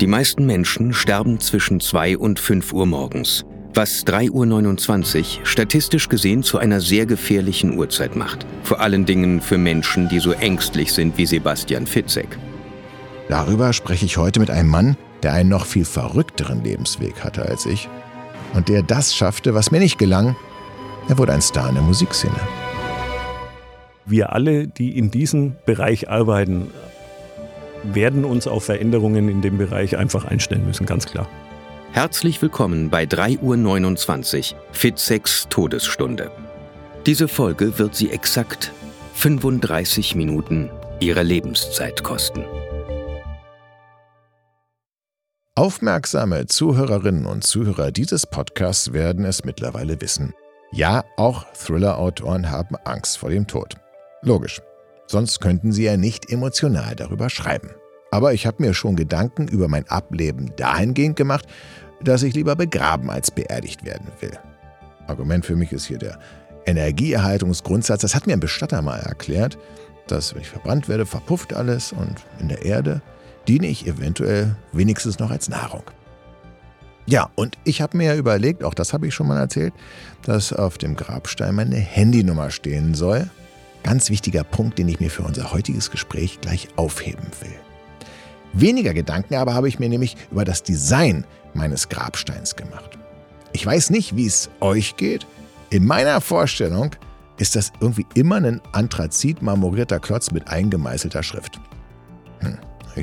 Die meisten Menschen sterben zwischen 2 und 5 Uhr morgens, was 3.29 Uhr statistisch gesehen zu einer sehr gefährlichen Uhrzeit macht. Vor allen Dingen für Menschen, die so ängstlich sind wie Sebastian Fitzek. Darüber spreche ich heute mit einem Mann, der einen noch viel verrückteren Lebensweg hatte als ich und der das schaffte, was mir nicht gelang. Er wurde ein Star in der Musikszene. Wir alle, die in diesem Bereich arbeiten, werden uns auf Veränderungen in dem Bereich einfach einstellen müssen, ganz klar. Herzlich willkommen bei 3.29 Uhr Fitzeks Todesstunde. Diese Folge wird Sie exakt 35 Minuten Ihrer Lebenszeit kosten. Aufmerksame Zuhörerinnen und Zuhörer dieses Podcasts werden es mittlerweile wissen. Ja, auch Thriller-Autoren haben Angst vor dem Tod. Logisch. Sonst könnten sie ja nicht emotional darüber schreiben. Aber ich habe mir schon Gedanken über mein Ableben dahingehend gemacht, dass ich lieber begraben als beerdigt werden will. Argument für mich ist hier der Energieerhaltungsgrundsatz. Das hat mir ein Bestatter mal erklärt, dass wenn ich verbrannt werde, verpufft alles und in der Erde diene ich eventuell wenigstens noch als Nahrung. Ja, und ich habe mir überlegt, auch das habe ich schon mal erzählt, dass auf dem Grabstein meine Handynummer stehen soll. Ganz wichtiger Punkt, den ich mir für unser heutiges Gespräch gleich aufheben will. Weniger Gedanken aber habe ich mir nämlich über das Design meines Grabsteins gemacht. Ich weiß nicht, wie es euch geht. In meiner Vorstellung ist das irgendwie immer ein anthrazit marmorierter Klotz mit eingemeißelter Schrift. Hm,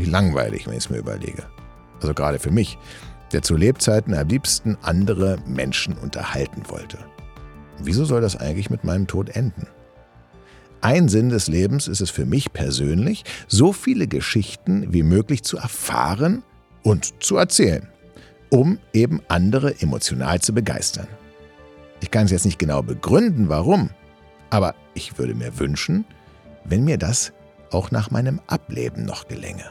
langweilig, wenn ich es mir überlege. Also gerade für mich, der zu Lebzeiten am liebsten andere Menschen unterhalten wollte. Wieso soll das eigentlich mit meinem Tod enden? Ein Sinn des Lebens ist es für mich persönlich, so viele Geschichten wie möglich zu erfahren und zu erzählen, um eben andere emotional zu begeistern. Ich kann es jetzt nicht genau begründen, warum, aber ich würde mir wünschen, wenn mir das auch nach meinem Ableben noch gelänge.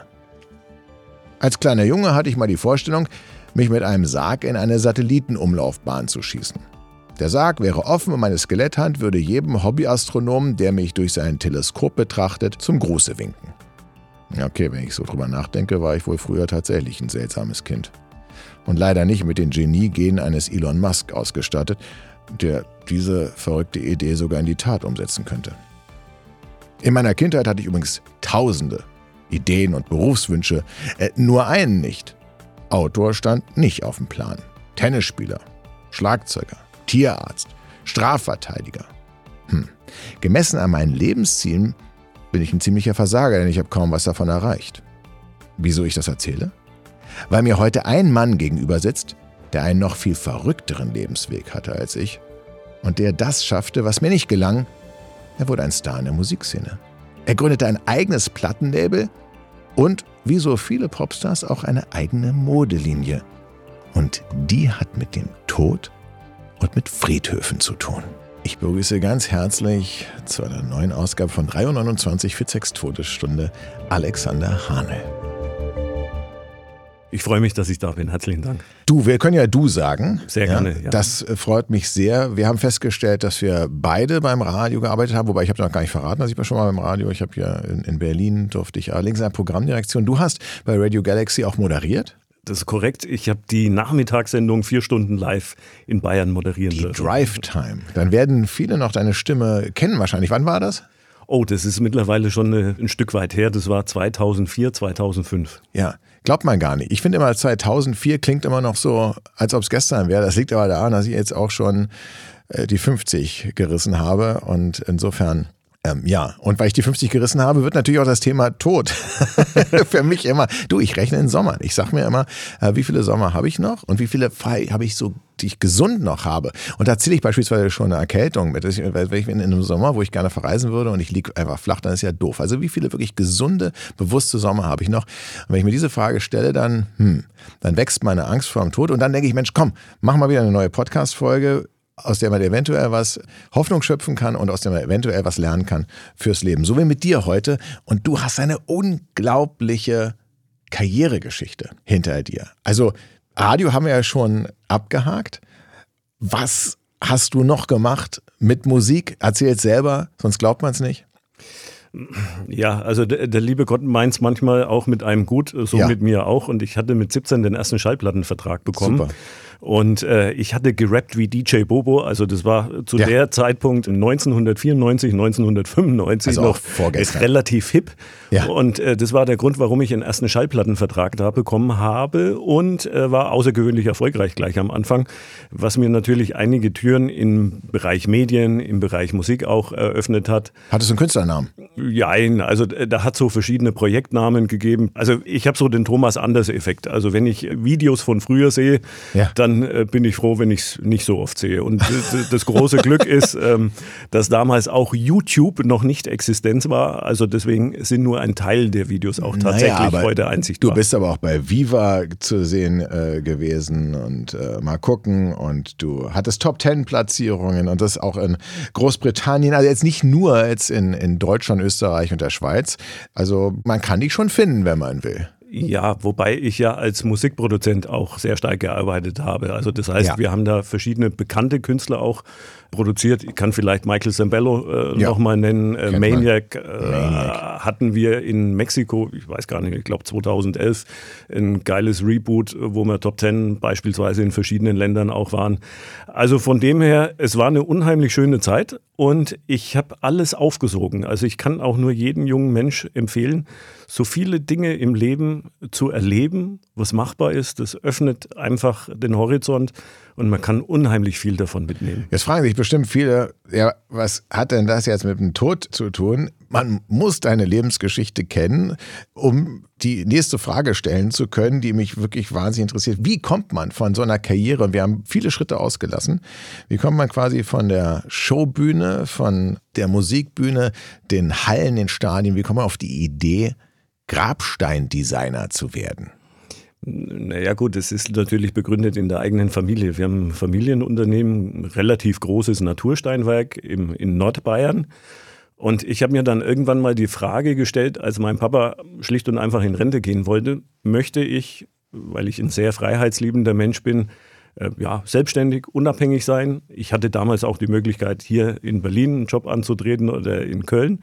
Als kleiner Junge hatte ich mal die Vorstellung, mich mit einem Sarg in eine Satellitenumlaufbahn zu schießen. Der Sarg wäre offen und meine Skeletthand würde jedem Hobbyastronomen, der mich durch sein Teleskop betrachtet, zum Gruße winken. Okay, wenn ich so drüber nachdenke, war ich wohl früher tatsächlich ein seltsames Kind. Und leider nicht mit den Genie-Genen eines Elon Musk ausgestattet, der diese verrückte Idee sogar in die Tat umsetzen könnte. In meiner Kindheit hatte ich übrigens tausende Ideen und Berufswünsche, äh, nur einen nicht. Autor stand nicht auf dem Plan. Tennisspieler, Schlagzeuger, Tierarzt, Strafverteidiger. Hm. Gemessen an meinen Lebenszielen bin ich ein ziemlicher Versager, denn ich habe kaum was davon erreicht. Wieso ich das erzähle? Weil mir heute ein Mann gegenüber sitzt, der einen noch viel verrückteren Lebensweg hatte als ich und der das schaffte, was mir nicht gelang. Er wurde ein Star in der Musikszene. Er gründete ein eigenes Plattenlabel und, wie so viele Popstars, auch eine eigene Modelinie. Und die hat mit dem Tod und mit Friedhöfen zu tun. Ich begrüße ganz herzlich zu einer neuen Ausgabe von 329 Fitzeks Todesstunde Alexander Hanel. Ich freue mich, dass ich da bin. Herzlichen Dank. Du, wir können ja du sagen. Sehr gerne. Ja, Das äh, freut mich sehr. Wir haben festgestellt, dass wir beide beim Radio gearbeitet haben, wobei ich habe noch gar nicht verraten, dass ich war schon mal beim Radio. Ich habe ja in, in Berlin durfte ich allerdings in der Programmdirektion. Du hast bei Radio Galaxy auch moderiert. Das ist korrekt. Ich habe die Nachmittagssendung vier Stunden live in Bayern moderieren Die dürfen. Drive Time. Dann werden viele noch deine Stimme kennen wahrscheinlich. Wann war das? Oh, das ist mittlerweile schon äh, ein Stück weit her. Das war 2004, 2005. Ja, glaubt man gar nicht. Ich finde immer 2004 klingt immer noch so, als ob es gestern wäre. Das liegt aber daran, dass ich jetzt auch schon äh, die 50 gerissen habe und insofern ähm, ja, und weil ich die 50 gerissen habe, wird natürlich auch das Thema Tod für mich immer. Du, ich rechne in Sommern. Ich sag mir immer, äh, wie viele Sommer habe ich noch und wie viele habe ich so, die ich gesund noch habe. Und da zähle ich beispielsweise schon eine Erkältung mit. Wenn ich in einem Sommer, wo ich gerne verreisen würde und ich liege einfach flach, dann ist ja doof. Also wie viele wirklich gesunde, bewusste Sommer habe ich noch? Und wenn ich mir diese Frage stelle, dann, hm, dann wächst meine Angst vor dem Tod und dann denke ich, Mensch, komm, mach mal wieder eine neue Podcast-Folge aus der man eventuell was Hoffnung schöpfen kann und aus der man eventuell was lernen kann fürs Leben. So wie mit dir heute. Und du hast eine unglaubliche Karrieregeschichte hinter dir. Also Radio haben wir ja schon abgehakt. Was hast du noch gemacht mit Musik? Erzähl jetzt selber, sonst glaubt man es nicht. Ja, also der, der liebe Gott meint es manchmal auch mit einem gut, so ja. mit mir auch. Und ich hatte mit 17 den ersten Schallplattenvertrag bekommen. Super. Und äh, ich hatte gerappt wie DJ Bobo, also das war zu ja. der Zeitpunkt 1994, 1995 also noch relativ hip. Ja. Und äh, das war der Grund, warum ich den ersten Schallplattenvertrag da bekommen habe und äh, war außergewöhnlich erfolgreich gleich am Anfang, was mir natürlich einige Türen im Bereich Medien, im Bereich Musik auch eröffnet hat. Hattest du einen Künstlernamen? Ja, also äh, da hat so verschiedene Projektnamen gegeben. Also ich habe so den Thomas Anders-Effekt. Also wenn ich Videos von früher sehe, ja. dann dann äh, bin ich froh, wenn ich es nicht so oft sehe. Und das große Glück ist, ähm, dass damals auch YouTube noch nicht Existenz war. Also deswegen sind nur ein Teil der Videos auch tatsächlich naja, heute einsichtbar. Du bist aber auch bei Viva zu sehen äh, gewesen und äh, mal gucken. Und du hattest Top Ten Platzierungen und das auch in Großbritannien. Also jetzt nicht nur jetzt in, in Deutschland, Österreich und der Schweiz. Also man kann dich schon finden, wenn man will. Ja, wobei ich ja als Musikproduzent auch sehr stark gearbeitet habe. Also das heißt, ja. wir haben da verschiedene bekannte Künstler auch produziert. Ich kann vielleicht Michael Zambello äh, ja. nochmal nennen. Äh, Maniac, äh, Maniac, hatten wir in Mexiko, ich weiß gar nicht, ich glaube 2011, ein geiles Reboot, wo wir Top Ten beispielsweise in verschiedenen Ländern auch waren. Also von dem her, es war eine unheimlich schöne Zeit und ich habe alles aufgesogen. Also ich kann auch nur jedem jungen Mensch empfehlen, so viele Dinge im Leben zu erleben, was machbar ist. Das öffnet einfach den Horizont und man kann unheimlich viel davon mitnehmen. Jetzt fragen sich bestimmt viele, ja, was hat denn das jetzt mit dem Tod zu tun? Man muss deine Lebensgeschichte kennen, um die nächste Frage stellen zu können, die mich wirklich wahnsinnig interessiert. Wie kommt man von so einer Karriere, wir haben viele Schritte ausgelassen, wie kommt man quasi von der Showbühne, von der Musikbühne, den Hallen, den Stadien, wie kommt man auf die Idee, Grabsteindesigner zu werden? Naja gut, das ist natürlich begründet in der eigenen Familie. Wir haben ein Familienunternehmen, ein relativ großes Natursteinwerk im, in Nordbayern. Und ich habe mir dann irgendwann mal die Frage gestellt, als mein Papa schlicht und einfach in Rente gehen wollte, möchte ich, weil ich ein sehr freiheitsliebender Mensch bin, äh, ja, selbstständig, unabhängig sein. Ich hatte damals auch die Möglichkeit, hier in Berlin einen Job anzutreten oder in Köln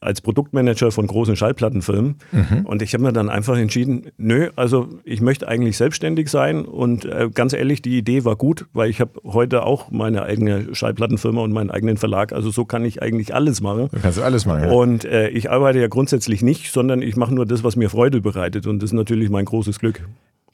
als Produktmanager von großen Schallplattenfirmen. Mhm. Und ich habe mir dann einfach entschieden, nö, also ich möchte eigentlich selbstständig sein. Und äh, ganz ehrlich, die Idee war gut, weil ich habe heute auch meine eigene Schallplattenfirma und meinen eigenen Verlag. Also so kann ich eigentlich alles machen. Du kannst alles machen. Ja. Und äh, ich arbeite ja grundsätzlich nicht, sondern ich mache nur das, was mir Freude bereitet. Und das ist natürlich mein großes Glück.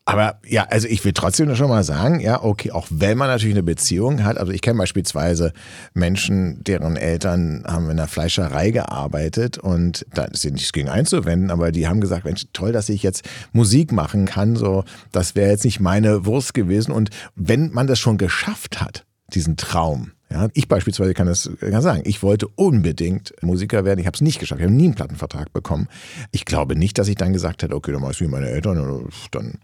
Aber ja, also ich will trotzdem schon mal sagen, ja, okay, auch wenn man natürlich eine Beziehung hat, also ich kenne beispielsweise Menschen, deren Eltern haben in der Fleischerei gearbeitet und da ist nichts gegen einzuwenden, aber die haben gesagt, Mensch, toll, dass ich jetzt Musik machen kann, so, das wäre jetzt nicht meine Wurst gewesen. Und wenn man das schon geschafft hat, diesen Traum, ja, ich beispielsweise kann das kann sagen, ich wollte unbedingt Musiker werden. Ich habe es nicht geschafft. Ich habe nie einen Plattenvertrag bekommen. Ich glaube nicht, dass ich dann gesagt hätte, okay, dann mach ich wie meine Eltern, dann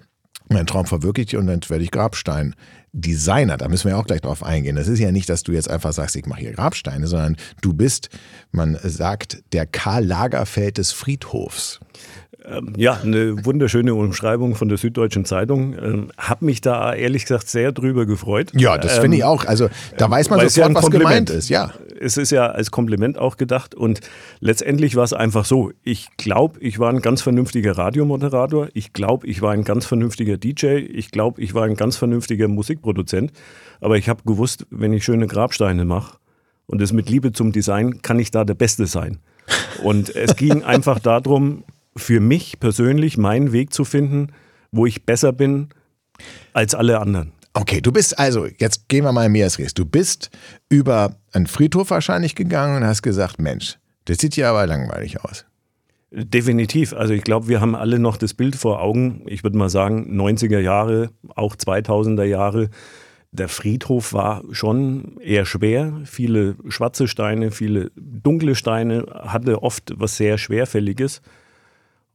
mein Traum verwirklicht und dann werde ich Grabstein. Designer, da müssen wir auch gleich drauf eingehen. Das ist ja nicht, dass du jetzt einfach sagst, ich mache hier Grabsteine, sondern du bist, man sagt, der Karl Lagerfeld des Friedhofs. Ähm, ja, eine wunderschöne Umschreibung von der Süddeutschen Zeitung. Ähm, hab mich da ehrlich gesagt sehr drüber gefreut. Ja, das finde ich ähm, auch. Also da weiß man sofort, ja was gemeint ist. Ja. Es ist ja als Kompliment auch gedacht und letztendlich war es einfach so. Ich glaube, ich war ein ganz vernünftiger Radiomoderator. Ich glaube, ich war ein ganz vernünftiger DJ. Ich glaube, ich war ein ganz vernünftiger Musikproduzent. Aber ich habe gewusst, wenn ich schöne Grabsteine mache und es mit Liebe zum Design, kann ich da der Beste sein. Und es ging einfach darum, für mich persönlich meinen Weg zu finden, wo ich besser bin als alle anderen. Okay, du bist also, jetzt gehen wir mal in Meeresries. Du bist über einen Friedhof wahrscheinlich gegangen und hast gesagt, Mensch, das sieht ja aber langweilig aus. Definitiv. Also ich glaube, wir haben alle noch das Bild vor Augen. Ich würde mal sagen, 90er Jahre, auch 2000er Jahre. Der Friedhof war schon eher schwer. Viele schwarze Steine, viele dunkle Steine, hatte oft was sehr Schwerfälliges.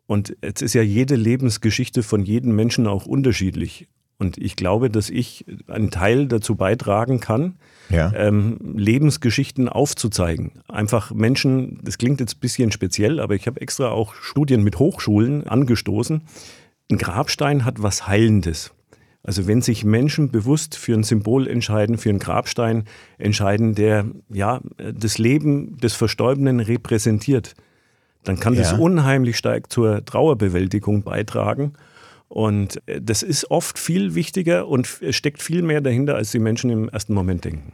Und jetzt ist ja jede Lebensgeschichte von jedem Menschen auch unterschiedlich. Und ich glaube, dass ich einen Teil dazu beitragen kann, ja. ähm, Lebensgeschichten aufzuzeigen. Einfach Menschen, das klingt jetzt ein bisschen speziell, aber ich habe extra auch Studien mit Hochschulen angestoßen. Ein Grabstein hat was Heilendes. Also wenn sich Menschen bewusst für ein Symbol entscheiden, für einen Grabstein entscheiden, der ja das Leben des Verstorbenen repräsentiert, dann kann ja. das unheimlich stark zur Trauerbewältigung beitragen. Und äh, das ist oft viel wichtiger und steckt viel mehr dahinter, als die Menschen im ersten Moment denken.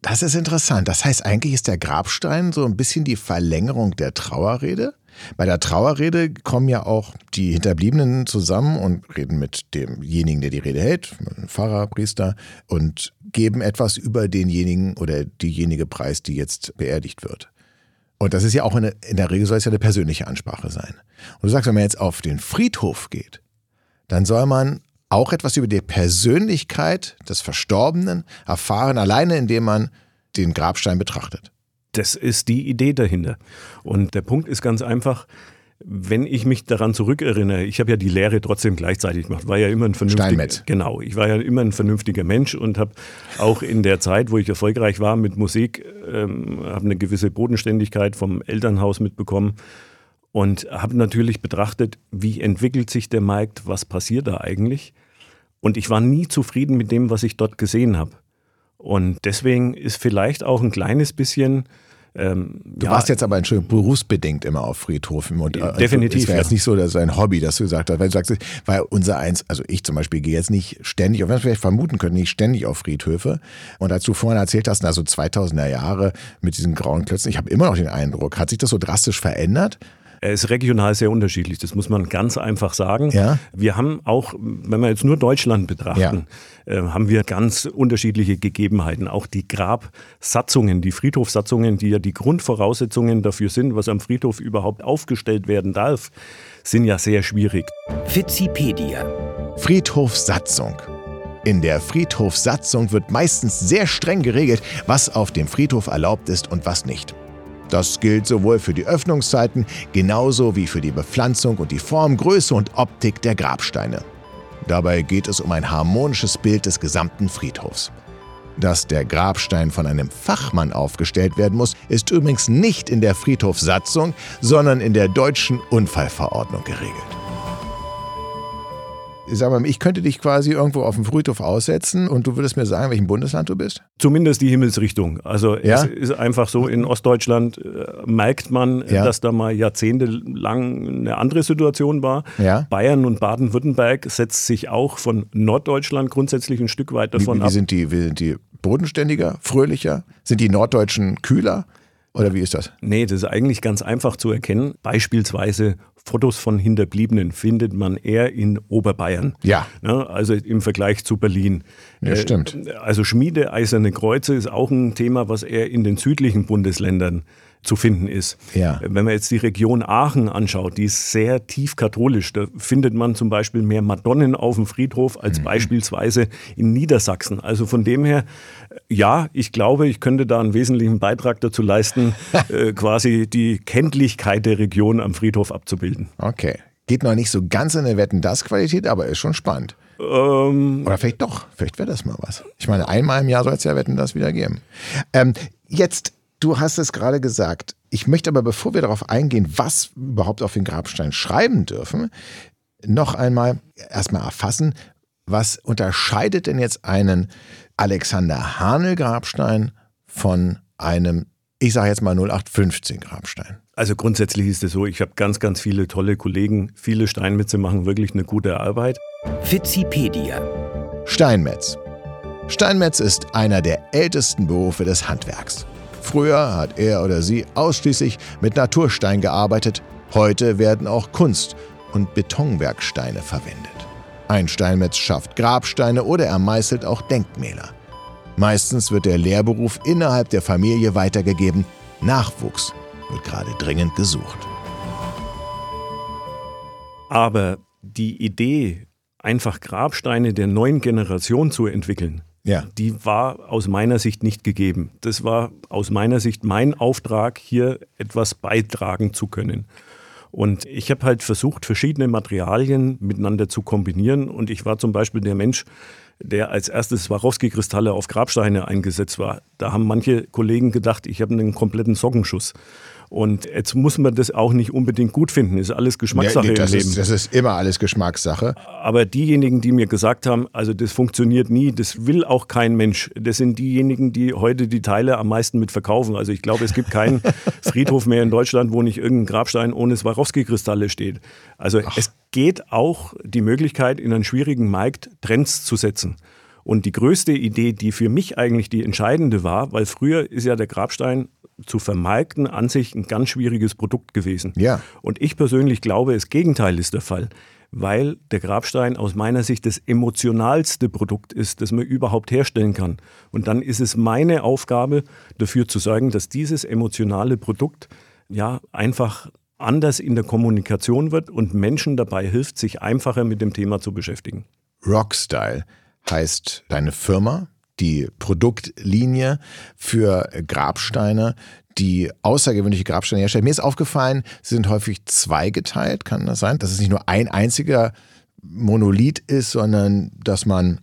Das ist interessant. Das heißt, eigentlich ist der Grabstein so ein bisschen die Verlängerung der Trauerrede. Bei der Trauerrede kommen ja auch die Hinterbliebenen zusammen und reden mit demjenigen, der die Rede hält, Pfarrer, Priester, und geben etwas über denjenigen oder diejenige Preis, die jetzt beerdigt wird. Und das ist ja auch eine, in der Regel soll es ja eine persönliche Ansprache sein. Und du sagst, wenn man jetzt auf den Friedhof geht, dann soll man auch etwas über die Persönlichkeit des Verstorbenen erfahren, alleine indem man den Grabstein betrachtet. Das ist die Idee dahinter. Und der Punkt ist ganz einfach, wenn ich mich daran zurückerinnere, ich habe ja die Lehre trotzdem gleichzeitig gemacht, war ja immer ein vernünftiger Steinmetz. Genau, ich war ja immer ein vernünftiger Mensch und habe auch in der Zeit, wo ich erfolgreich war mit Musik, ähm, habe eine gewisse Bodenständigkeit vom Elternhaus mitbekommen und habe natürlich betrachtet, wie entwickelt sich der Markt, was passiert da eigentlich. Und ich war nie zufrieden mit dem, was ich dort gesehen habe. Und deswegen ist vielleicht auch ein kleines bisschen ähm, du ja, warst jetzt aber berufsbedingt immer auf Friedhofen. Und, äh, definitiv. Es wäre ja. jetzt nicht so, dass es ein Hobby, dass du gesagt hast, weil du sagst, weil unser eins, also ich zum Beispiel gehe jetzt nicht ständig, auch wenn wir vielleicht vermuten können, nicht ständig auf Friedhöfe. Und als du vorhin erzählt hast, also 2000er Jahre mit diesen grauen Klötzen, ich habe immer noch den Eindruck, hat sich das so drastisch verändert? Er ist regional sehr unterschiedlich, das muss man ganz einfach sagen. Ja. Wir haben auch, wenn wir jetzt nur Deutschland betrachten, ja. äh, haben wir ganz unterschiedliche Gegebenheiten. Auch die Grabsatzungen, die Friedhofsatzungen, die ja die Grundvoraussetzungen dafür sind, was am Friedhof überhaupt aufgestellt werden darf, sind ja sehr schwierig. Wikipedia. Friedhofsatzung. In der Friedhofsatzung wird meistens sehr streng geregelt, was auf dem Friedhof erlaubt ist und was nicht. Das gilt sowohl für die Öffnungszeiten genauso wie für die Bepflanzung und die Form, Größe und Optik der Grabsteine. Dabei geht es um ein harmonisches Bild des gesamten Friedhofs. Dass der Grabstein von einem Fachmann aufgestellt werden muss, ist übrigens nicht in der Friedhofssatzung, sondern in der deutschen Unfallverordnung geregelt sag mal, ich könnte dich quasi irgendwo auf dem Friedhof aussetzen und du würdest mir sagen, welchem Bundesland du bist? Zumindest die Himmelsrichtung. Also ja? es ist einfach so, in Ostdeutschland äh, merkt man, ja. dass da mal jahrzehntelang eine andere Situation war. Ja. Bayern und Baden-Württemberg setzt sich auch von Norddeutschland grundsätzlich ein Stück weit davon wie, wie, wie ab. Sind die, wie sind die bodenständiger, fröhlicher? Sind die Norddeutschen kühler? Oder wie ist das? Nee, das ist eigentlich ganz einfach zu erkennen. Beispielsweise Fotos von Hinterbliebenen findet man eher in Oberbayern. Ja. Ne, also im Vergleich zu Berlin. Ja, stimmt. Äh, also Schmiede, eiserne Kreuze ist auch ein Thema, was eher in den südlichen Bundesländern zu finden ist. Ja. Wenn man jetzt die Region Aachen anschaut, die ist sehr tief katholisch. Da findet man zum Beispiel mehr Madonnen auf dem Friedhof als mhm. beispielsweise in Niedersachsen. Also von dem her, ja, ich glaube, ich könnte da einen wesentlichen Beitrag dazu leisten, äh, quasi die Kenntlichkeit der Region am Friedhof abzubilden. Okay. Geht noch nicht so ganz in der Wetten-Das-Qualität, aber ist schon spannend. Ähm, Oder vielleicht doch, vielleicht wäre das mal was. Ich meine, einmal im Jahr soll es ja Wetten-Das wieder geben. Ähm, jetzt Du hast es gerade gesagt. Ich möchte aber, bevor wir darauf eingehen, was wir überhaupt auf den Grabstein schreiben dürfen, noch einmal erstmal erfassen, was unterscheidet denn jetzt einen Alexander Hanel Grabstein von einem, ich sage jetzt mal 0815 Grabstein? Also grundsätzlich ist es so, ich habe ganz, ganz viele tolle Kollegen. Viele Steinmetze machen wirklich eine gute Arbeit. Wikipedia. Steinmetz. Steinmetz ist einer der ältesten Berufe des Handwerks. Früher hat er oder sie ausschließlich mit Naturstein gearbeitet, heute werden auch Kunst- und Betonwerksteine verwendet. Ein Steinmetz schafft Grabsteine oder er meißelt auch Denkmäler. Meistens wird der Lehrberuf innerhalb der Familie weitergegeben. Nachwuchs wird gerade dringend gesucht. Aber die Idee, einfach Grabsteine der neuen Generation zu entwickeln, ja. die war aus meiner Sicht nicht gegeben. Das war aus meiner Sicht mein Auftrag, hier etwas beitragen zu können. Und ich habe halt versucht, verschiedene Materialien miteinander zu kombinieren. Und ich war zum Beispiel der Mensch, der als erstes Swarovski-Kristalle auf Grabsteine eingesetzt war. Da haben manche Kollegen gedacht, ich habe einen kompletten Sockenschuss. Und jetzt muss man das auch nicht unbedingt gut finden, ist alles Geschmackssache Ja, nee, das, im Leben. ist, das ist immer alles Geschmackssache. Aber diejenigen, die mir gesagt haben, also das funktioniert nie, das will auch kein Mensch, das sind diejenigen, die heute die Teile am meisten mit verkaufen. Also ich glaube, es gibt keinen Friedhof mehr in Deutschland, wo nicht irgendein Grabstein ohne Swarovski-Kristalle steht. Also es geht auch die Möglichkeit, in einem schwierigen Markt Trends zu setzen. Und die größte Idee, die für mich eigentlich die entscheidende war, weil früher ist ja der Grabstein zu vermarkten an sich ein ganz schwieriges Produkt gewesen. Ja. Und ich persönlich glaube, das Gegenteil ist der Fall, weil der Grabstein aus meiner Sicht das emotionalste Produkt ist, das man überhaupt herstellen kann. Und dann ist es meine Aufgabe, dafür zu sorgen, dass dieses emotionale Produkt ja einfach anders in der Kommunikation wird und Menschen dabei hilft, sich einfacher mit dem Thema zu beschäftigen. Rockstyle heißt deine Firma, die Produktlinie für Grabsteine, die außergewöhnliche Grabsteine herstellt. Mir ist aufgefallen, sie sind häufig zweigeteilt, kann das sein? Dass es nicht nur ein einziger Monolith ist, sondern dass man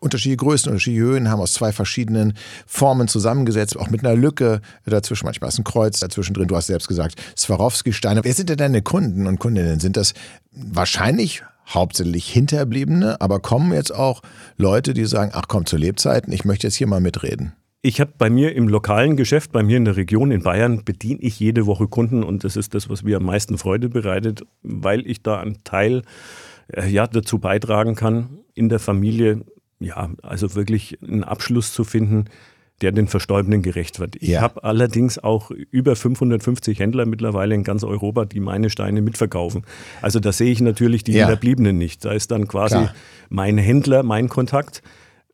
unterschiedliche Größen, unterschiedliche Höhen haben aus zwei verschiedenen Formen zusammengesetzt, auch mit einer Lücke dazwischen. Manchmal ist ein Kreuz dazwischen drin. Du hast selbst gesagt, Swarovski-Steine. Wer sind denn deine Kunden und Kundinnen? Sind das wahrscheinlich hauptsächlich Hinterbliebene, aber kommen jetzt auch Leute, die sagen, ach komm, zu Lebzeiten, ich möchte jetzt hier mal mitreden. Ich habe bei mir im lokalen Geschäft, bei mir in der Region in Bayern, bediene ich jede Woche Kunden und das ist das, was mir am meisten Freude bereitet, weil ich da einen Teil äh, ja, dazu beitragen kann, in der Familie, ja, also wirklich einen Abschluss zu finden, der den Verstorbenen gerecht wird. Ich Ja. habe allerdings auch über 550 Händler mittlerweile in ganz Europa, die meine Steine mitverkaufen. Also da sehe ich natürlich die Ja. Hinterbliebenen nicht. Da ist dann quasi Klar. mein Händler, mein Kontakt.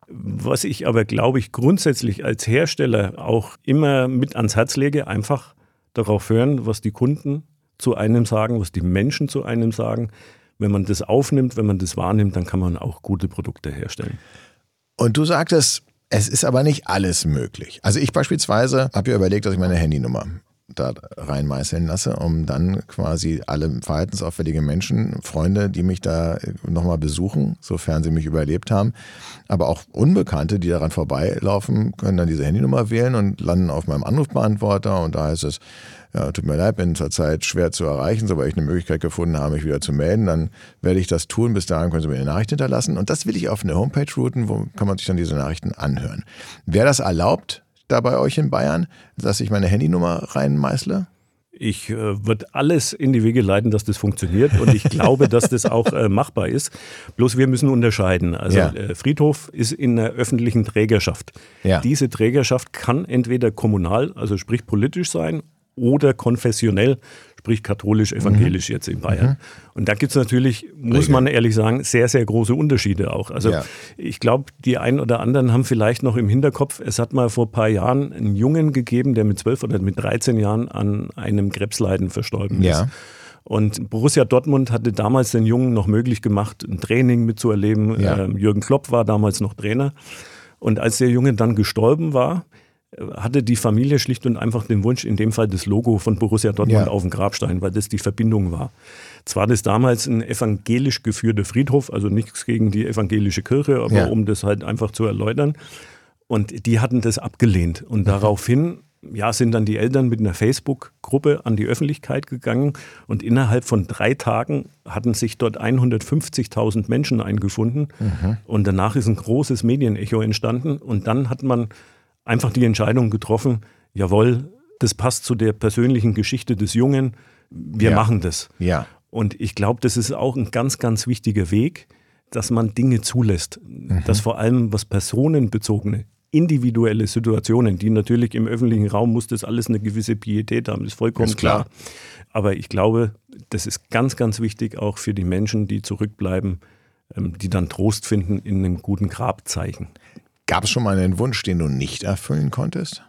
Was ich aber, glaube ich, grundsätzlich als Hersteller auch immer mit ans Herz lege, einfach darauf hören, was die Kunden zu einem sagen, was die Menschen zu einem sagen. Wenn man das aufnimmt, wenn man das wahrnimmt, dann kann man auch gute Produkte herstellen. Und du sagtest, es ist aber nicht alles möglich. Also ich beispielsweise habe ja überlegt, dass ich meine Handynummer da reinmeißeln lasse, um dann quasi alle verhaltensauffällige Menschen, Freunde, die mich da nochmal besuchen, sofern sie mich überlebt haben, aber auch Unbekannte, die daran vorbeilaufen, können dann diese Handynummer wählen und landen auf meinem Anrufbeantworter und da heißt es, ja, tut mir leid, bin zurzeit schwer zu erreichen, sobald ich eine Möglichkeit gefunden habe, mich wieder zu melden, dann werde ich das tun. Bis dahin können Sie mir eine Nachricht hinterlassen. Und das will ich auf eine Homepage routen, wo kann man sich dann diese Nachrichten anhören. Wäre das erlaubt, da bei euch in Bayern, dass ich meine Handynummer reinmeißle? Ich äh, würde alles in die Wege leiten, dass das funktioniert und ich glaube, dass das auch äh, machbar ist. Bloß wir müssen unterscheiden. Also Ja. äh, Friedhof ist in der öffentlichen Trägerschaft. Ja. Diese Trägerschaft kann entweder kommunal, also sprich politisch sein, oder konfessionell, sprich katholisch-evangelisch jetzt in Bayern. Und da gibt es natürlich, muss man ehrlich sagen, sehr, sehr große Unterschiede auch. Also Ja. ich glaube, die einen oder anderen haben vielleicht noch im Hinterkopf, es hat mal vor ein paar Jahren einen Jungen gegeben, der mit 12 oder mit 13 Jahren an einem Krebsleiden verstorben ist. Ja. Und Borussia Dortmund hatte damals den Jungen noch möglich gemacht, ein Training mitzuerleben. Ja. Ähm, Jürgen Klopp war damals noch Trainer. Und als der Junge dann gestorben war, hatte die Familie schlicht und einfach den Wunsch, in dem Fall das Logo von Borussia Dortmund Ja. auf dem Grabstein, weil das die Verbindung war. Zwar das damals ein evangelisch geführter Friedhof, also nichts gegen die evangelische Kirche, aber Ja. um das halt einfach zu erläutern. Und die hatten das abgelehnt. Und Mhm. daraufhin ja, sind dann die Eltern mit einer Facebook-Gruppe an die Öffentlichkeit gegangen und innerhalb von drei Tagen hatten sich dort 150.000 Menschen eingefunden. Mhm. Und danach ist ein großes Medienecho entstanden. Und dann hat man einfach die Entscheidung getroffen, jawohl, das passt zu der persönlichen Geschichte des Jungen, wir Ja. machen das. Ja. Und ich glaube, das ist auch ein ganz, ganz wichtiger Weg, dass man Dinge zulässt. Dass vor allem was personenbezogene, individuelle Situationen, die natürlich im öffentlichen Raum muss das alles eine gewisse Pietät haben, ist vollkommen Ist klar. klar. Aber ich glaube, das ist ganz, ganz wichtig auch für die Menschen, die zurückbleiben, ähm, die dann Trost finden in einem guten Grabzeichen. Gab es schon mal einen Wunsch, den du nicht erfüllen konntest?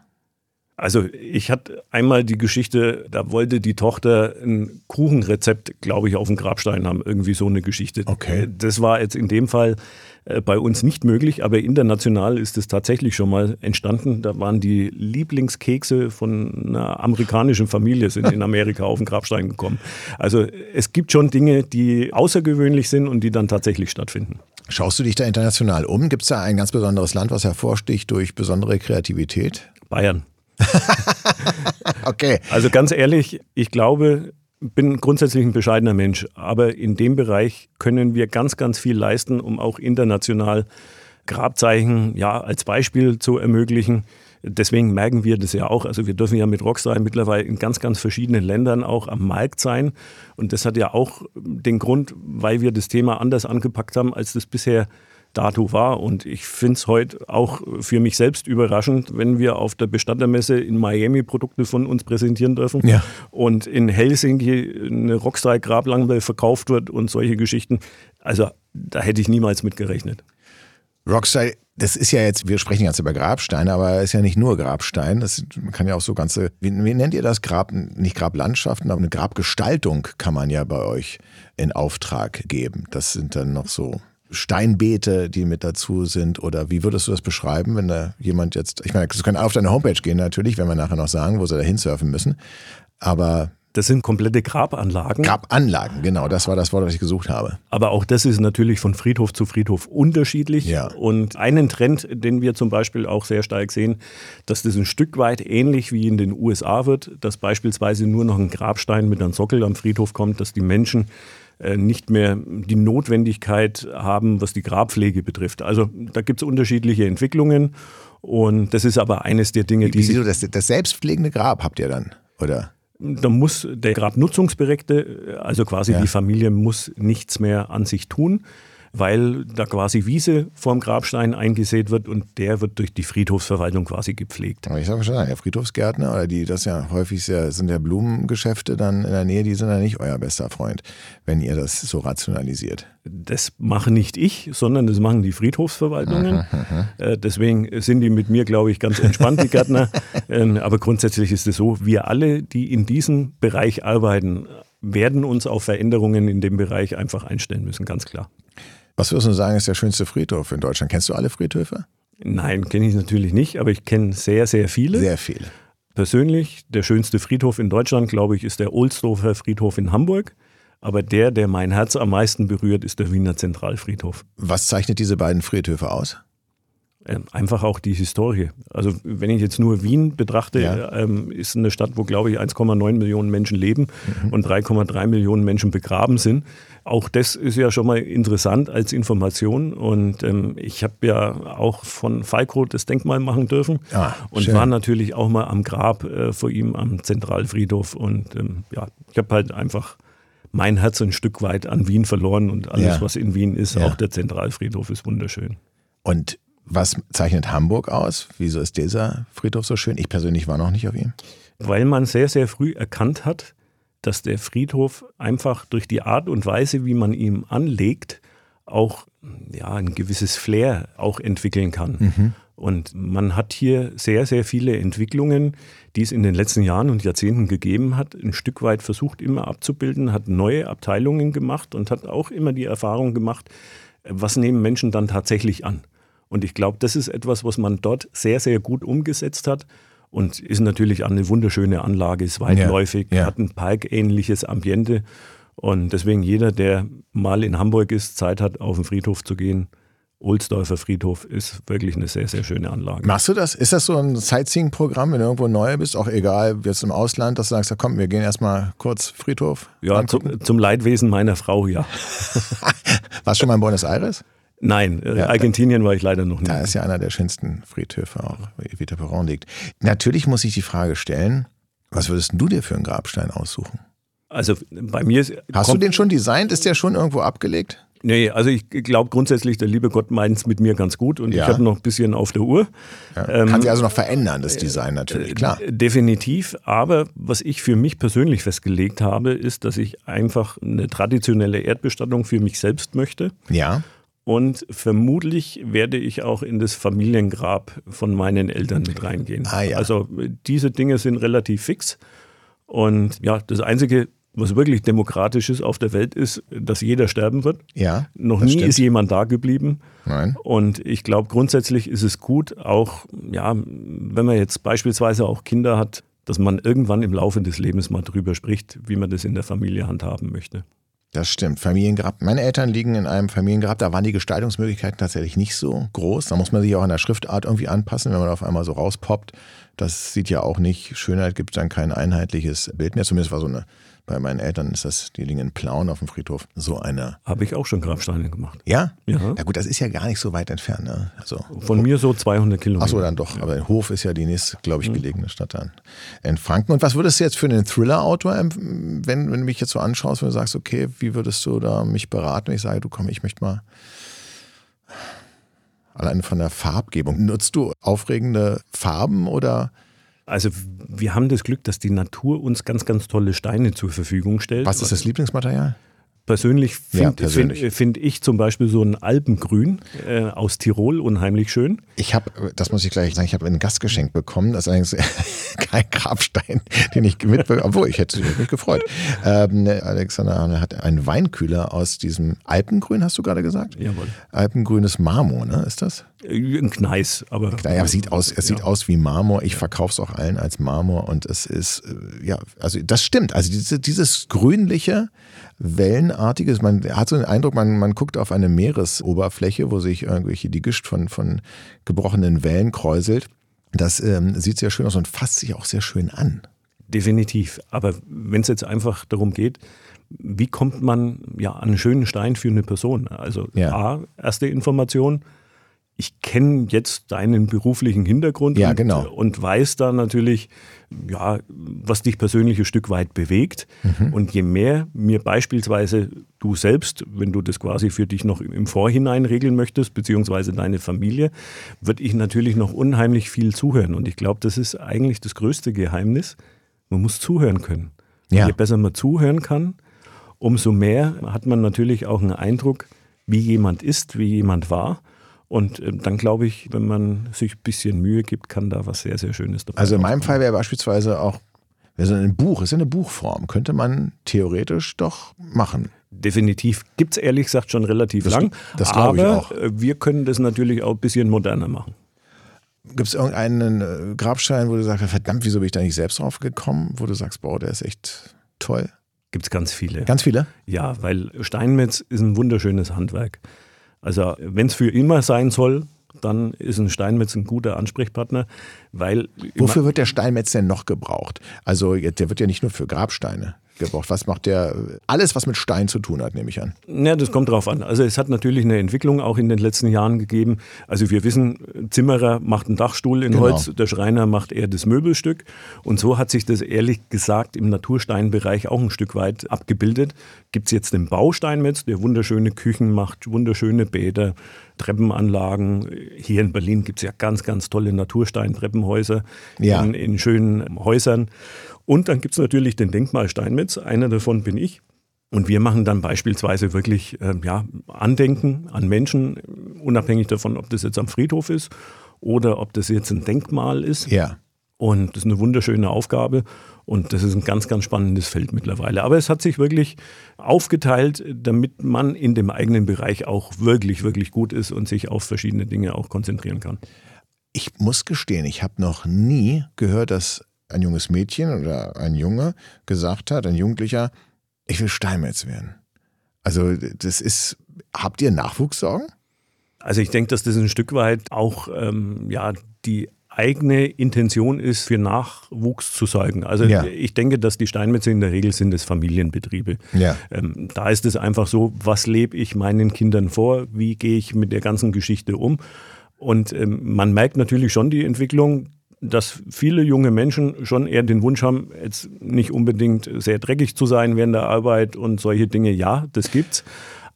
Also ich hatte einmal die Geschichte, da wollte die Tochter ein Kuchenrezept, glaube ich, auf dem Grabstein haben, irgendwie so eine Geschichte. Okay. Das war jetzt in dem Fall äh, bei uns nicht möglich, aber international ist es tatsächlich schon mal entstanden. Da waren die Lieblingskekse von einer amerikanischen Familie sind in Amerika auf den Grabstein gekommen. Also es gibt schon Dinge, die außergewöhnlich sind und die dann tatsächlich stattfinden. Schaust du dich da international um? Gibt es da ein ganz besonderes Land, was hervorsticht durch besondere Kreativität? Bayern. okay. Also ganz ehrlich, ich glaube, bin grundsätzlich ein bescheidener Mensch, aber in dem Bereich können wir ganz, ganz viel leisten, um auch international Grabzeichen ja als Beispiel zu ermöglichen. Deswegen merken wir das ja auch. Also wir dürfen ja mit Rockstar mittlerweile in ganz, ganz verschiedenen Ländern auch am Markt sein. Und das hat ja auch den Grund, weil wir das Thema anders angepackt haben, als das bisher dato war. Und ich finde es heute auch für mich selbst überraschend, wenn wir auf der Bestattermesse in Miami Produkte von uns präsentieren dürfen ja. und in Helsinki eine Rockstar-Grablange verkauft wird und solche Geschichten. Also da hätte ich niemals mit gerechnet. Rockstar, das ist ja jetzt, wir sprechen jetzt über Grabsteine, aber es ist ja nicht nur Grabstein. Das man kann ja auch so ganze, wie, wie nennt ihr das? Grab, nicht Grablandschaften, aber eine Grabgestaltung kann man ja bei euch in Auftrag geben. Das sind dann noch so Steinbeete, die mit dazu sind? Oder wie würdest du das beschreiben, wenn da jemand jetzt, ich meine, sie können auf deine Homepage gehen natürlich, wenn wir nachher noch sagen, wo sie da hinsurfen müssen. Aber das sind komplette Grabanlagen. Grabanlagen, genau, das war das Wort, das ich gesucht habe. Aber auch das ist natürlich von Friedhof zu Friedhof unterschiedlich. Ja. Und einen Trend, den wir zum Beispiel auch sehr stark sehen, dass das ein Stück weit ähnlich wie in den USA wird, dass beispielsweise nur noch ein Grabstein mit einem Sockel am Friedhof kommt, dass die Menschen äh, nicht mehr die Notwendigkeit haben, was die Grabpflege betrifft. Also da gibt es unterschiedliche Entwicklungen und das ist aber eines der Dinge, die. Wieso das, das selbstpflegende Grab habt ihr dann, oder? Da muss der Grabnutzungsberechtigte, also quasi ja. die Familie, muss nichts mehr an sich tun weil da quasi Wiese vorm Grabstein eingesät wird und der wird durch die Friedhofsverwaltung quasi gepflegt. Aber ich sage schon, der Friedhofsgärtner oder die, das ja häufig sehr, sind ja Blumengeschäfte dann in der Nähe, die sind ja nicht euer bester Freund, wenn ihr das so rationalisiert. Das mache nicht ich, sondern das machen die Friedhofsverwaltungen. Aha, aha. Äh, deswegen sind die mit mir, glaube ich, ganz entspannt, die Gärtner. Ähm, aber grundsätzlich ist es so, wir alle, die in diesem Bereich arbeiten, werden uns auf Veränderungen in dem Bereich einfach einstellen müssen, ganz klar. Was würdest du sagen, ist der schönste Friedhof in Deutschland? Kennst du alle Friedhöfe? Nein, kenne ich natürlich nicht, aber ich kenne sehr, sehr viele. Sehr viele. Persönlich, der schönste Friedhof in Deutschland, glaube ich, ist der Ohlsdorfer Friedhof in Hamburg. Aber der, der mein Herz am meisten berührt, ist der Wiener Zentralfriedhof. Was zeichnet diese beiden Friedhöfe aus? Ähm, einfach auch die Historie. Also wenn ich jetzt nur Wien betrachte, ja. ähm, ist eine Stadt, wo glaube ich 1,9 Millionen Menschen leben mhm. und 3,3 Millionen Menschen begraben sind. Auch das ist ja schon mal interessant als Information. Und ähm, ich habe ja auch von Falco das Denkmal machen dürfen ah, und schön. war natürlich auch mal am Grab äh, vor ihm am Zentralfriedhof. Und ähm, ja, ich habe halt einfach mein Herz ein Stück weit an Wien verloren und alles, ja. was in Wien ist, ja. auch der Zentralfriedhof ist wunderschön. Und was zeichnet Hamburg aus? Wieso ist dieser Friedhof so schön? Ich persönlich war noch nicht auf ihm. Weil man sehr, sehr früh erkannt hat, dass der Friedhof einfach durch die Art und Weise, wie man ihn anlegt, auch ja, ein gewisses Flair auch entwickeln kann. Mhm. Und man hat hier sehr, sehr viele Entwicklungen, die es in den letzten Jahren und Jahrzehnten gegeben hat, ein Stück weit versucht immer abzubilden, hat neue Abteilungen gemacht und hat auch immer die Erfahrung gemacht, was nehmen Menschen dann tatsächlich an. Und ich glaube, das ist etwas, was man dort sehr, sehr gut umgesetzt hat. Und ist natürlich eine wunderschöne Anlage, ist weitläufig, ja, ja. hat ein parkähnliches Ambiente. Und deswegen jeder, der mal in Hamburg ist, Zeit hat, auf den Friedhof zu gehen, Ohlsdorfer Friedhof ist wirklich eine sehr, sehr schöne Anlage. Machst du das? Ist das so ein Sightseeing-Programm, wenn du irgendwo neu bist, auch egal, jetzt im Ausland, dass du sagst, komm, wir gehen erstmal kurz Friedhof? Ja, zum, zum, Leidwesen meiner Frau, ja. Warst du schon mal in Buenos Aires? Nein, äh, ja, Argentinien war ich leider noch nicht. Da ist ja einer der schönsten Friedhöfe auch, wie Vita Perron liegt. Natürlich muss ich die Frage stellen, was würdest du dir für einen Grabstein aussuchen? Also bei mir ist, Hast du den schon designt? Ist der schon irgendwo abgelegt? Nee, also ich glaube grundsätzlich, der liebe Gott meint es mit mir ganz gut und ja. ich habe noch ein bisschen auf der Uhr. Ja. Ähm, Kann sich also noch verändern, das Design natürlich, klar. Äh, definitiv, aber was ich für mich persönlich festgelegt habe, ist, dass ich einfach eine traditionelle Erdbestattung für mich selbst möchte. Ja. Und vermutlich werde ich auch in das Familiengrab von meinen Eltern mit reingehen. Ah, ja. Also diese Dinge sind relativ fix. Und ja, das Einzige, was wirklich demokratisch ist auf der Welt, ist, dass jeder sterben wird. Ja. Noch nie stimmt. ist jemand da geblieben. Nein. Und ich glaube, grundsätzlich ist es gut, auch, ja, wenn man jetzt beispielsweise auch Kinder hat, dass man irgendwann im Laufe des Lebens mal drüber spricht, wie man das in der Familie handhaben möchte. Das stimmt. Familiengrab. Meine Eltern liegen in einem Familiengrab. Da waren die Gestaltungsmöglichkeiten tatsächlich nicht so groß. Da muss man sich auch an der Schriftart irgendwie anpassen, wenn man auf einmal so rauspoppt. Das sieht ja auch nicht. Schönheit gibt dann kein einheitliches Bild mehr. Zumindest war so eine bei meinen Eltern ist das, die liegen in Plauen auf dem Friedhof, so eine. Habe ich auch schon Grabsteine gemacht. Ja? Ja. Ja gut, das ist ja gar nicht so weit entfernt. Ne? Also, Von mir so 200 Kilometer. Achso, dann doch. Aber Hof ist ja die nächste, glaube ich, mhm. gelegene Stadt dann in Franken. Und was würdest du jetzt für einen Thriller-Autor, wenn, wenn du mich jetzt so anschaust, wenn du sagst, okay, wie würdest du da mich beraten, ich sage, du komm, ich möchte mal allein von der Farbgebung. Nutzt du aufregende Farben oder also wir haben das Glück, dass die Natur uns ganz, ganz tolle Steine zur Verfügung stellt. Was ist das Lieblingsmaterial? Persönlich finde ja, find, find ich zum Beispiel so ein Alpengrün äh, aus Tirol unheimlich schön. Ich habe, das muss ich gleich sagen, ich habe ein Gastgeschenk bekommen. Das ist eigentlich kein Grabstein, den ich mitbekommen obwohl ich hätte mich gefreut. Ähm, Alexander hat einen Weinkühler aus diesem Alpengrün, hast du gerade gesagt? Jawohl. Alpengrünes Marmor, ne? Ist das? Äh, ein Gneis, aber. Naja, es sieht aus, es ja. sieht aus wie Marmor. Ich verkaufe es auch allen als Marmor und es ist, äh, ja, also das stimmt. Also diese, dieses grünliche, wellenartiges, man hat so den Eindruck, man, man guckt auf eine Meeresoberfläche, wo sich irgendwelche die Gischt von, von gebrochenen Wellen kräuselt. Das ähm, sieht sehr schön aus und fasst sich auch sehr schön an. Definitiv. Aber wenn es jetzt einfach darum geht, wie kommt man ja an einen schönen Stein für eine Person? Also ja. A, erste Information, ich kenne jetzt deinen beruflichen Hintergrund ja, und, genau. und weiß da natürlich, ja, was dich persönlich ein Stück weit bewegt. Mhm. Und je mehr mir beispielsweise du selbst, wenn du das quasi für dich noch im Vorhinein regeln möchtest, beziehungsweise deine Familie, würde ich natürlich noch unheimlich viel zuhören. Und ich glaube, das ist eigentlich das größte Geheimnis. Man muss zuhören können. Ja. Je besser man zuhören kann, umso mehr hat man natürlich auch einen Eindruck, wie jemand ist, wie jemand war. Und äh, dann glaube ich, wenn man sich ein bisschen Mühe gibt, kann da was sehr, sehr Schönes dabei Also in meinem Fall wäre beispielsweise auch, wäre so ein Buch, ist ja eine Buchform, könnte man theoretisch doch machen. Definitiv. Gibt es ehrlich gesagt schon relativ das, lang. Das glaube ich auch. Äh, wir können das natürlich auch ein bisschen moderner machen. Gibt es irgendeinen äh, Grabstein, wo du sagst, verdammt, wieso bin ich da nicht selbst drauf gekommen, wo du sagst, boah, der ist echt toll? Gibt es ganz viele. Ganz viele? Ja, weil Steinmetz ist ein wunderschönes Handwerk. Also wenn es für immer sein soll, dann ist ein Steinmetz ein guter Ansprechpartner, weil... Wofür wird der Steinmetz denn noch gebraucht? Also der wird ja nicht nur für Grabsteine gebraucht. Was macht der? Alles, was mit Stein zu tun hat, nehme ich an. Ja, das kommt drauf an. Also es hat natürlich eine Entwicklung auch in den letzten Jahren gegeben. Also wir wissen, Zimmerer macht einen Dachstuhl in genau. Holz, der Schreiner macht eher das Möbelstück. Und so hat sich das ehrlich gesagt im Natursteinbereich auch ein Stück weit abgebildet. Gibt es jetzt den Bausteinmetz, der wunderschöne Küchen macht, wunderschöne Bäder, Treppenanlagen. Hier in Berlin gibt es ja ganz, ganz tolle Natursteintreppenhäuser ja. in, in schönen Häusern. Und dann gibt es natürlich den Denkmal Steinmetz, einer davon bin ich. Und wir machen dann beispielsweise wirklich äh, ja, Andenken an Menschen, unabhängig davon, ob das jetzt am Friedhof ist oder ob das jetzt ein Denkmal ist. Ja. Und das ist eine wunderschöne Aufgabe. Und das ist ein ganz, ganz spannendes Feld mittlerweile. Aber es hat sich wirklich aufgeteilt, damit man in dem eigenen Bereich auch wirklich, wirklich gut ist und sich auf verschiedene Dinge auch konzentrieren kann. Ich muss gestehen, ich habe noch nie gehört, dass ein junges Mädchen oder ein Junge gesagt hat, ein Jugendlicher, ich will Steinmetz werden. Also das ist, habt ihr Nachwuchssorgen? Also ich denke, dass das ein Stück weit auch ähm, ja, die eigene Intention ist, für Nachwuchs zu sorgen. Also ja. ich denke, dass die Steinmetze in der Regel sind es Familienbetriebe. Ja. Ähm, da ist es einfach so, was lebe ich meinen Kindern vor, wie gehe ich mit der ganzen Geschichte um. Und ähm, man merkt natürlich schon die Entwicklung, dass viele junge Menschen schon eher den Wunsch haben, jetzt nicht unbedingt sehr dreckig zu sein während der Arbeit und solche Dinge. Ja, das gibt's.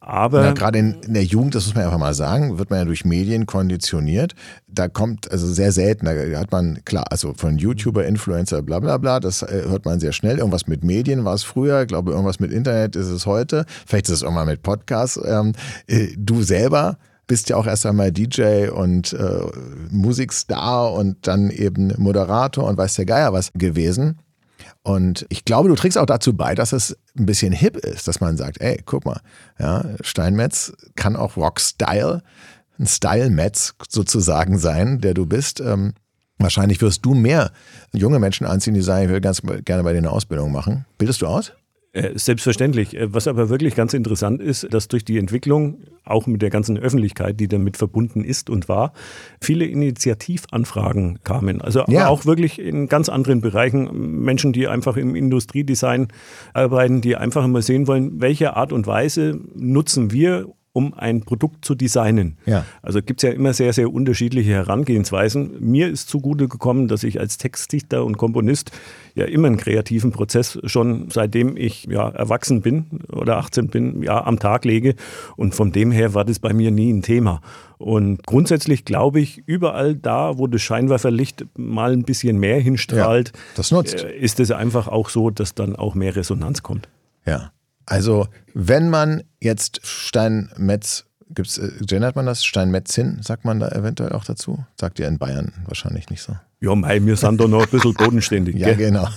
Aber Na, gerade in, in, der Jugend, das muss man einfach mal sagen, wird man ja durch Medien konditioniert. Da kommt also sehr selten, da hat man, klar, also von YouTuber, Influencer, bla bla bla, das äh, hört man sehr schnell. Irgendwas mit Medien war es früher, ich glaube, irgendwas mit Internet ist es heute. Vielleicht ist es irgendwann mit Podcasts. Ähm, äh, du selber bist ja auch erst einmal DJ und äh, Musikstar und dann eben Moderator und weiß der Geier was gewesen. Und ich glaube, du trägst auch dazu bei, dass es ein bisschen hip ist, dass man sagt, ey, guck mal, ja, Steinmetz kann auch Rock-Style, ein Style-Metz sozusagen sein, der du bist. Ähm, wahrscheinlich wirst du mehr junge Menschen anziehen, die sagen, ich will ganz gerne bei dir eine Ausbildung machen. Bildest du aus? Äh, selbstverständlich. Äh, was aber wirklich ganz interessant ist, dass durch die Entwicklung, auch mit der ganzen Öffentlichkeit, die damit verbunden ist und war, viele Initiativanfragen kamen. Also ja. auch wirklich in ganz anderen Bereichen. Menschen, die einfach im Industriedesign arbeiten, die einfach immer sehen wollen, welche Art und Weise nutzen wir, um ein Produkt zu designen. Ja. Also gibt es ja immer sehr, sehr unterschiedliche Herangehensweisen. Mir ist zugute gekommen, dass ich als Textdichter und Komponist ja immer einen kreativen Prozess schon seitdem ich ja erwachsen bin oder 18 bin, ja am Tag lege. Und von dem her war das bei mir nie ein Thema. Und grundsätzlich glaube ich, überall da, wo das Scheinwerferlicht mal ein bisschen mehr hinstrahlt, ja, das nutzt. Äh, ist es einfach auch so, dass dann auch mehr Resonanz kommt. Ja. Also, wenn man jetzt Steinmetz, gibt's, äh, gendert man das? Steinmetzin, sagt man da eventuell auch dazu? Sagt ihr in Bayern wahrscheinlich nicht so. Ja, mei, wir sind da noch ein bisschen bodenständig. ja, genau.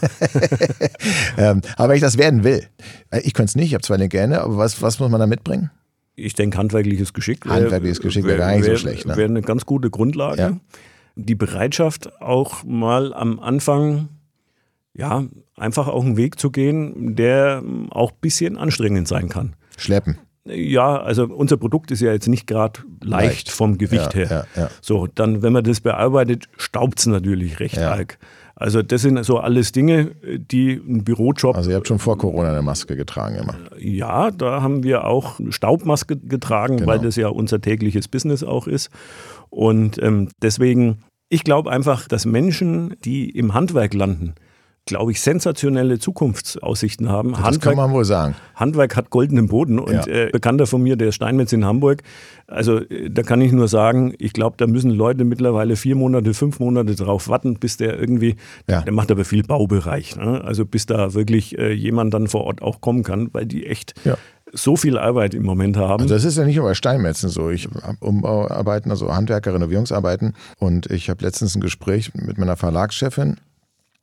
ähm, aber wenn ich das werden will, äh, ich könnte es nicht, ich habe zwar eine Gähne, aber was, was muss man da mitbringen? Ich denke, handwerkliches Geschick. Handwerkliches Geschick wäre wär gar nicht wär, so schlecht. Ne? Wäre eine ganz gute Grundlage. Ja. Die Bereitschaft, auch mal am Anfang ja, einfach auch einen Weg zu gehen, der auch ein bisschen anstrengend sein kann. Schleppen. Ja, also unser Produkt ist ja jetzt nicht gerade leicht, leicht, vom Gewicht ja, her. Ja, ja. So, dann, wenn man das bearbeitet, staubt es natürlich recht arg. Also das sind so alles Dinge, die ein Bürojob. Also ihr habt schon vor Corona eine Maske getragen immer. Ja, da haben wir auch Staubmaske getragen, genau. weil das ja unser tägliches Business auch ist. Und ähm, deswegen, ich glaube einfach, dass Menschen, die im Handwerk landen, glaube ich, sensationelle Zukunftsaussichten haben. Das Handwerk, kann man wohl sagen. Handwerk hat goldenen Boden und ja. äh, Bekannter von mir, der Steinmetz in Hamburg, also äh, da kann ich nur sagen, ich glaube, da müssen Leute mittlerweile vier Monate, fünf Monate drauf warten, bis der irgendwie, ja. der macht aber viel Baubereich, ne? also bis da wirklich äh, jemand dann vor Ort auch kommen kann, weil die echt ja so viel Arbeit im Moment haben. Also das ist ja nicht nur bei Steinmetzen so. Ich habe Umbauarbeiten, also Handwerker, Renovierungsarbeiten. Und ich habe letztens ein Gespräch mit meiner Verlagschefin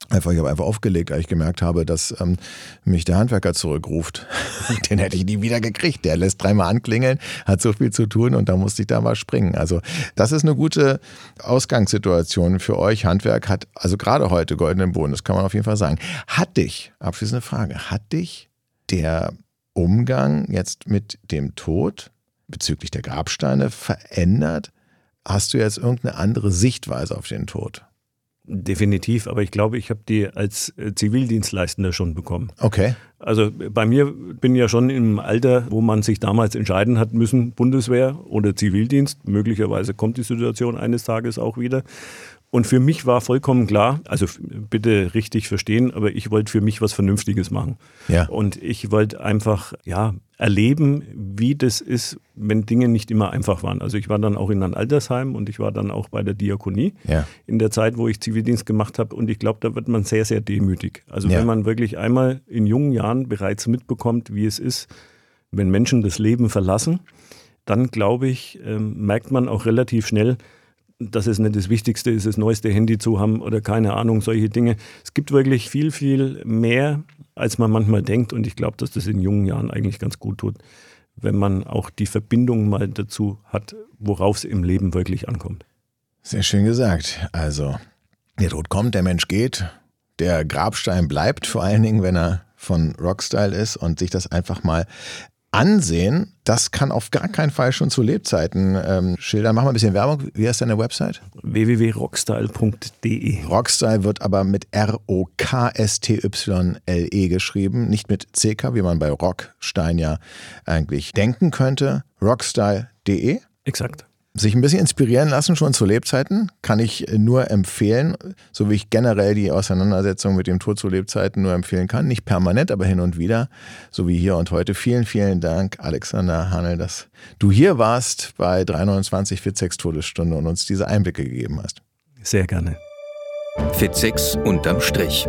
Einfach, ich habe einfach aufgelegt, als ich gemerkt habe, dass ähm, mich der Handwerker zurückruft. Den hätte ich nie wieder gekriegt. Der lässt dreimal anklingeln, hat so viel zu tun und da musste ich da mal springen. Also das ist eine gute Ausgangssituation für euch. Handwerk hat also gerade heute goldenen Boden, das kann man auf jeden Fall sagen. Hat dich, abschließende Frage, hat dich der Umgang jetzt mit dem Tod bezüglich der Grabsteine verändert? Hast du jetzt irgendeine andere Sichtweise auf den Tod? Definitiv, aber ich glaube, ich habe die als äh, Zivildienstleistender schon bekommen. Okay. Also bei mir bin ja schon im Alter, wo man sich damals entscheiden hat müssen, Bundeswehr oder Zivildienst. Möglicherweise kommt die Situation eines Tages auch wieder. Und für mich war vollkommen klar, also bitte richtig verstehen, aber ich wollte für mich was Vernünftiges machen. Ja. Und ich wollte einfach, ja, erleben, wie das ist, wenn Dinge nicht immer einfach waren. Also ich war dann auch in einem Altersheim und ich war dann auch bei der Diakonie ja. in der Zeit, wo ich Zivildienst gemacht habe. Und ich glaube, da wird man sehr, sehr demütig. Also ja. wenn man wirklich einmal in jungen Jahren bereits mitbekommt, wie es ist, wenn Menschen das Leben verlassen, dann glaube ich, ähm, merkt man auch relativ schnell, dass es nicht das Wichtigste ist, das neueste Handy zu haben oder keine Ahnung, solche Dinge. Es gibt wirklich viel, viel mehr, als man manchmal denkt. Und ich glaube, dass das in jungen Jahren eigentlich ganz gut tut, wenn man auch die Verbindung mal dazu hat, worauf es im Leben wirklich ankommt. Sehr schön gesagt. Also, der Tod kommt, der Mensch geht, der Grabstein bleibt, vor allen Dingen, wenn er von Rockstyle ist und sich das einfach mal ansehen, das kann auf gar keinen Fall schon zu Lebzeiten ähm, schildern. Machen wir ein bisschen Werbung. Wie heißt deine Website? www.rockstyle.de. Rockstyle wird aber mit R-O-K-S-T-Y-L-E geschrieben, nicht mit C-K, wie man bei Rockstein ja eigentlich denken könnte. Rockstyle.de. Exakt sich ein bisschen inspirieren lassen, schon zu Lebzeiten, kann ich nur empfehlen, so wie ich generell die Auseinandersetzung mit dem Tod zu Lebzeiten nur empfehlen kann. Nicht permanent, aber hin und wieder, so wie hier und heute. Vielen, vielen Dank, Alexander Hanel, dass du hier warst bei 329 Fit 6 Todesstunde und uns diese Einblicke gegeben hast. Sehr gerne. Fit 6 unterm Strich.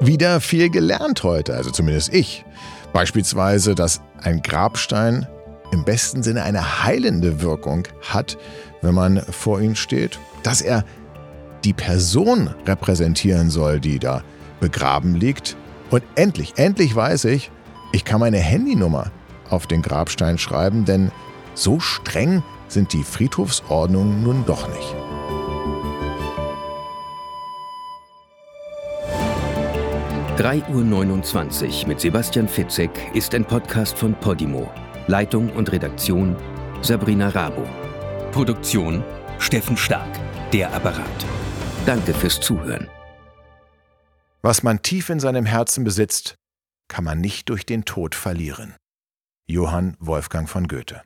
Wieder viel gelernt heute, also zumindest ich. Beispielsweise, dass ein Grabstein im besten Sinne eine heilende Wirkung hat, wenn man vor ihm steht, dass er die Person repräsentieren soll, die da begraben liegt. Und endlich, endlich weiß ich, ich kann meine Handynummer auf den Grabstein schreiben, denn so streng sind die Friedhofsordnungen nun doch nicht. 3.29 Uhr mit Sebastian Fitzek ist ein Podcast von Podimo. Leitung und Redaktion Sabrina Rabo. Produktion Steffen Stark, der Apparat. Danke fürs Zuhören. Was man tief in seinem Herzen besitzt, kann man nicht durch den Tod verlieren. Johann Wolfgang von Goethe